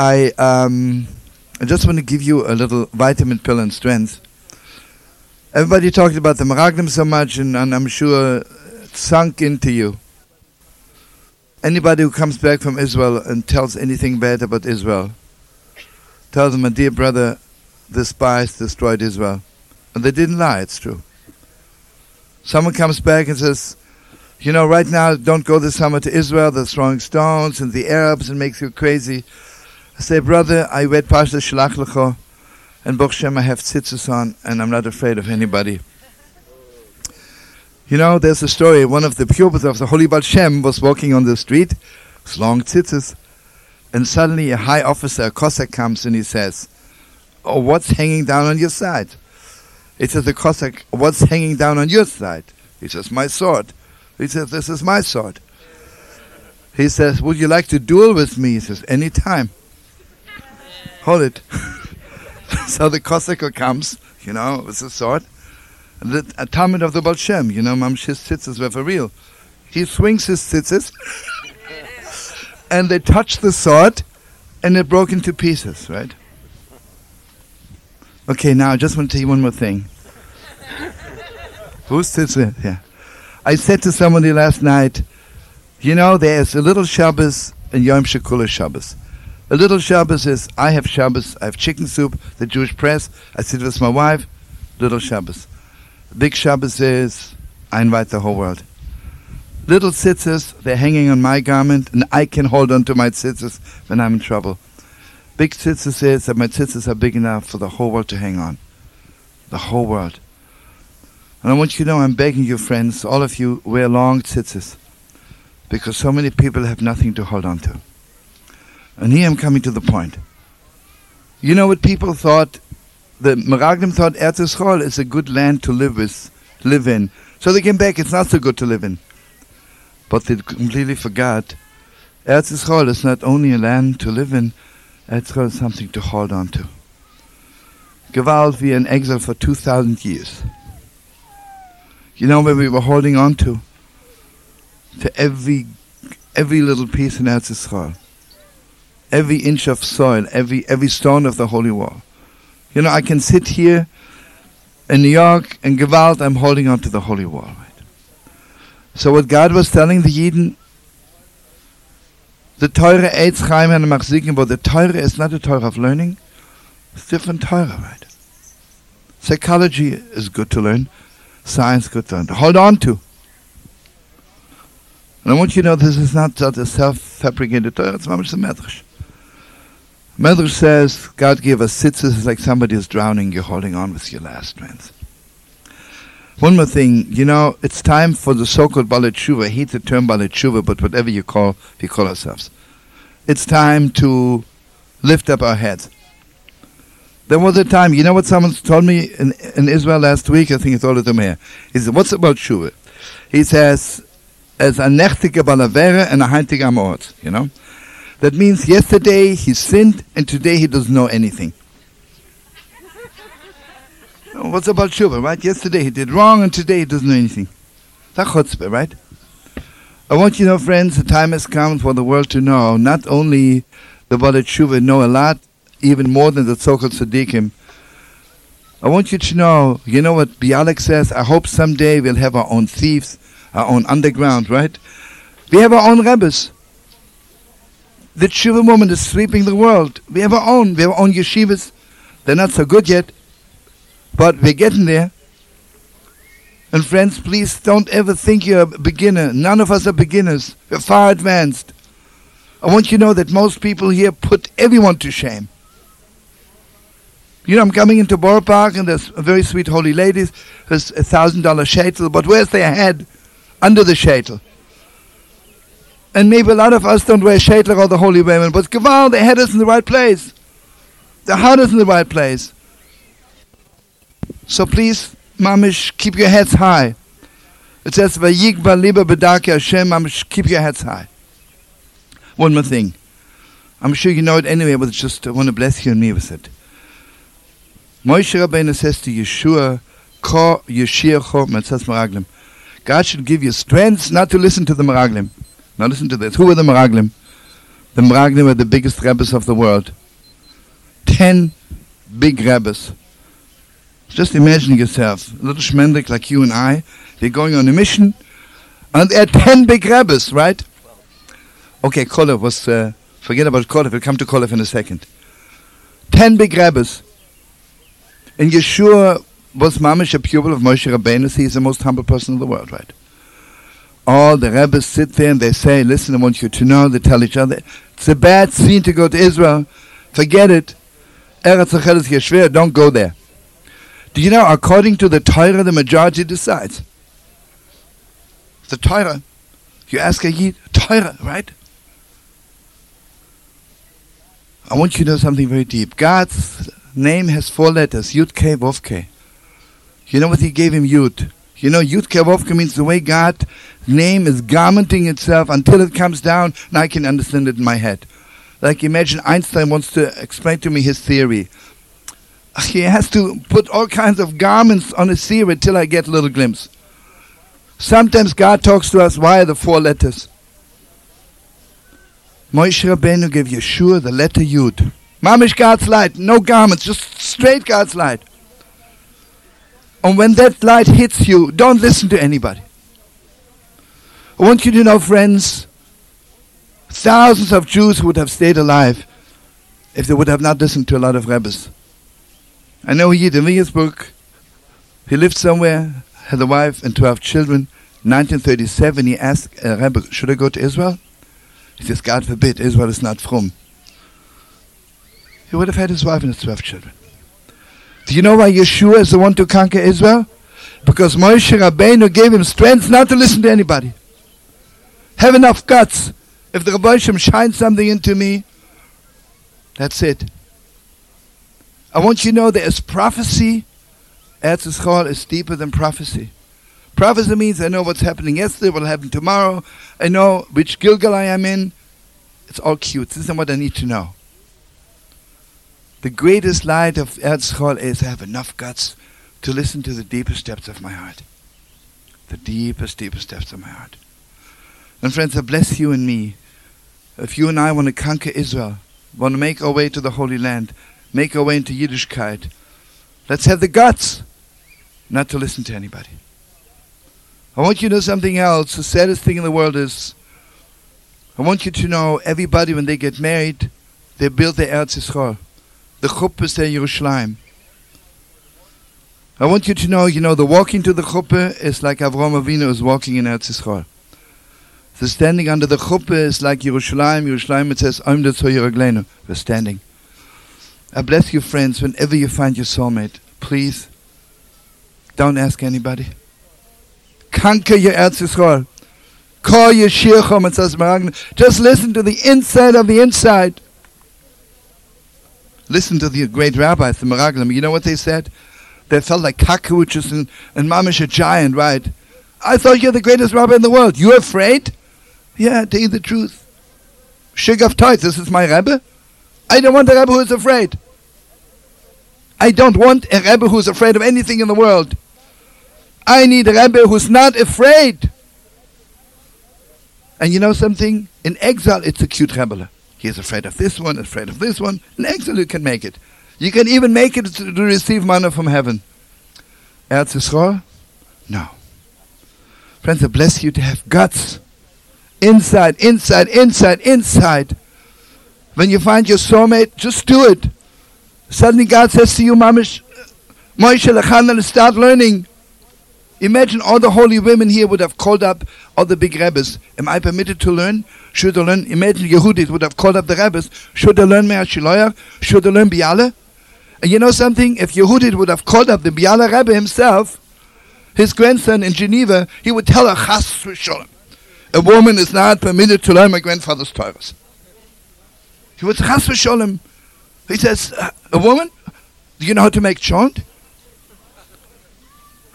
I um, I just want to give you a little vitamin pill and strength. Everybody talked about the Meraglim so much, and, and I'm sure it sunk into you. Anybody who comes back from Israel and tells anything bad about Israel, tells them, my dear brother, the spies destroyed Israel. And they didn't lie, it's true. Someone comes back and says, you know, right now, don't go this summer to Israel. They're throwing stones and the Arabs and makes you crazy. I say, brother, I read Parsha Shalach Lecho, and Baruch Shem, I have tzitzis on, and I'm not afraid of anybody. You know, there's a story. One of the pupils of the Holy Baal Shem was walking on the street, with long tzitzis, and suddenly a high officer, a Cossack, comes and he says, Oh, what's hanging down on your side? He says, the Cossack, what's hanging down on your side? He says, my sword. He says, this is my sword. He says, would you like to duel with me? He says, any time. Hold it. so the Cossack comes, you know, with a sword. The talmid of the Baal Shem, you know, Mamshis tzitzis were for real. He swings his tzitzis, and they touch the sword, and it broke into pieces, right? Okay, now I just want to tell you one more thing. Who sits there? Yeah. I said to somebody last night, you know, there's a little Shabbos and Yom Shekula Shabbos. A little Shabbos is I have Shabbos, I have chicken soup, the Jewish press, I sit with my wife, little Shabbos. Big Shabbos is I invite the whole world. Little tzitzis, they're hanging on my garment, and I can hold on to my tzitzis when I'm in trouble. Big tzitzis is that my tzitzis are big enough for the whole world to hang on. The whole world. And I want you to know I'm begging you, friends, all of you, wear long tzitzis. Because so many people have nothing to hold on to. And here I'm coming to the point. You know what people thought? The Meraglim thought Eretz Yisrael is a good land to live with, live in. So they came back, it's not so good to live in. But they completely forgot Eretz Yisrael is not only a land to live in, it's got something to hold on to. Gewalt, we in exile for 2,000 years. You know where we were holding on to? To every, every little piece in Eretz Yisrael. Every inch of soil, every, every stone of the holy wall. You know, I can sit here in New York and Gewalt, I'm holding on to the holy wall. Right? So what God was telling the Yidden, the Torah Eitz Chaim and Machzikim, but the Torah is not a Torah of learning. It's different Torah, right? Psychology is good to learn. Science good to learn. Hold on to. And I want you to know this is not just a self-fabricated Torah. It's mamish the. Medrash says God gave us tzitzis like somebody is drowning. You're holding on with your last strength. One more thing, you know, it's time for the so-called Balat Tshuva. I hate the term Balat Tshuva, but whatever you call, we call ourselves. It's time to lift up our heads. There was a time, you know what someone told me in, in Israel last week? I think it's all to me here. He said, what's about Tshuva? He says, as a nechtige balavere and a heintige amort, you know? That means yesterday he sinned and today he doesn't know anything. What's about Shuba, right? Yesterday he did wrong and today he doesn't know anything. That's chutzpah, right? I want you to know, friends, the time has come for the world to know not only the Balat Shuva know a lot, even more than the so-called. I want you to know, you know what Bialik says? I hope someday we'll have our own thieves, our own underground, right? We have our own rabbis. The Tshuva movement is sweeping the world. We have our own. We have our own yeshivas. They're not so good yet. But we're getting there. And friends, please don't ever think you're a beginner. None of us are beginners. We're far advanced. I want you to know that most people here put everyone to shame. You know, I'm coming into Borough Park and there's a very sweet holy ladies. There's a thousand dollar shaitel, but where's their head? Under the shaitel. And maybe a lot of us don't wear shaitel or the holy women, but Gaval, their head is in the right place. Their heart is in the right place. So please, mamish, keep your heads high. It says, "Vayigba liba bedaki Hashem." Mamish, keep your heads high. One more thing. I'm sure you know it anyway, but just I want to bless you and me with it. Moshe Rabbeinu says to Yeshua, "Ko Yeshircho Metzas Meraglim." God should give you strength not to listen to the Meraglim. Now listen to this. Who were the Meraglim? The Meraglim are the biggest rabbis of the world. Ten big rabbis. Just imagine yourself, a little shmendrik like you and I, they're going on a mission, and there are ten big rabbis, right? Okay, Kolev was, uh, forget about Kolev, we'll come to Kolev in a second. Ten big rabbis. And Yeshua was mamish a pupil of Moshe Rabbeinu, he is the most humble person in the world, right? All the rabbis sit there and they say, listen, I want you to know, they tell each other, it's a bad scene to go to Israel, forget it. Eretz is Yeshua, don't go there. Do you know, according to the Torah, the majority decides. The Torah. You ask a Yid, Torah, right? I want you to know something very deep. God's name has four letters, Yud Ke Vov Ke. You know what he gave him Yud? You know, Yud Ke Vov Ke means the way God's name is garmenting itself until it comes down, and I can understand it in my head. Like imagine Einstein wants to explain to me his theory he has to put all kinds of garments on his theory until I get a little glimpse. Sometimes God talks to us via the four letters. Moshe Rabbeinu gave Yeshua the letter Yud. Mamish God's light, no garments, just straight God's light. And when that light hits you, don't listen to anybody. I want you to know, friends, thousands of Jews would have stayed alive if they would have not listened to a lot of rabbis. I know he in Williamsburg. He lived somewhere, had a wife and 12 children. 1937, he asked uh, Rebbe, should I go to Israel? He says, God forbid, Israel is not from. He would have had his wife and his 12 children. Do you know why Yeshua is the one to conquer Israel? Because Moshe Rabbeinu gave him strength not to listen to anybody. Have enough guts. If the Rabbi shines something into me, that's it. I want you to know there is prophecy. Eretz Yisrael is deeper than prophecy. Prophecy means I know what's happening yesterday, what will happen tomorrow. I know which gilgul I am in. It's all cute. This is what I need to know. The greatest light of Yisrael is I have enough guts to listen to the deepest depths of my heart. The deepest, deepest depths of my heart. And friends, I bless you and me. If you and I want to conquer Israel, want to make our way to the Holy Land, make our way into Yiddishkeit. Let's have the guts not to listen to anybody. I want you to know something else. The saddest thing in the world is I want you to know everybody when they get married, they build their Eretz Yisrael. The chuppah is their Yerushalayim. I want you to know, you know, the walking to the chuppah is like Avraham Avinu is walking in Eretz Yisrael. The standing under the chuppah is like Yerushalayim. Yerushalayim it says, Om We're standing. I bless you, friends, whenever you find your soulmate. Please, don't ask anybody. Conquer your Eretz Yisrael. Call your Shirchom it says Just listen to the inside of the inside. Listen to the great rabbis, the Meraglim. You know what they said? They felt like cockroaches and, and mamish a giant, right? I thought you're the greatest rabbi in the world. You afraid? Yeah, tell you the truth. Shigav Toit, this is my rabbi. I don't want a Rebbe who is afraid. I don't want a Rebbe who's afraid of anything in the world. I need a Rebbe who's not afraid. And you know something? In exile, it's a cute Rebbe. He is afraid of this one, afraid of this one. In exile, you can make it. You can even make it to, receive manna from heaven. Eretz Yisrael? No. Friends, I bless you to have guts. Inside, inside, inside, inside when you find your soulmate, just do it. Suddenly God says to you, Mamish, Moshe Lechanel, start learning. Imagine all the holy women here would have called up all the big rabbis. Am I permitted to learn? Should I learn? Imagine Yehudit would have called up the rabbis. Should I learn Me'ar Shiloyach? Should I learn Biala? And you know something? If Yehudit would have called up the Biala Rebbe himself, his grandson in Geneva, he would tell her, Chas A woman is not permitted to learn my grandfather's Torahs. He was chas v'sholem. He says, a woman, do you know how to make chant?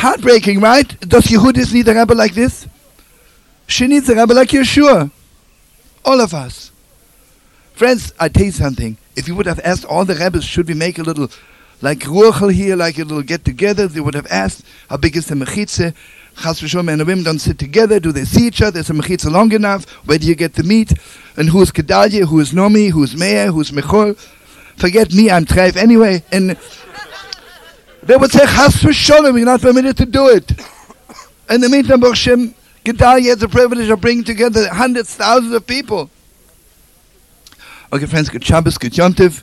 Heartbreaking, right? Does Yehudis need a rabbi like this? She needs a rabbi like Yeshua. All of us. Friends, I tell you something. If you would have asked all the rabbis, should we make a little, like Ruachel here, like a little get together, they would have asked, how big is the mechitze? Chas v'shalom, men and women don't sit together. Do they see each other? Is the mechitza long enough? Where do you get to meet? And who's Gedalia? Who's Nomi? Who's Meir? Who's Michol? Forget me, I'm Treif anyway. And they would say, Chas v'shalom, you're not permitted to do it. In the meantime, Baruch Hashem, Gedalia has the privilege of bringing together hundreds, thousands of people. Okay, friends, good Shabbos, good Yontiv.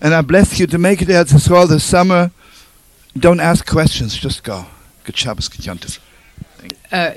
And I bless you to make it there to Yisrael this summer. Don't ask questions, just go. Good Shabbos, good Yontiv. Uh,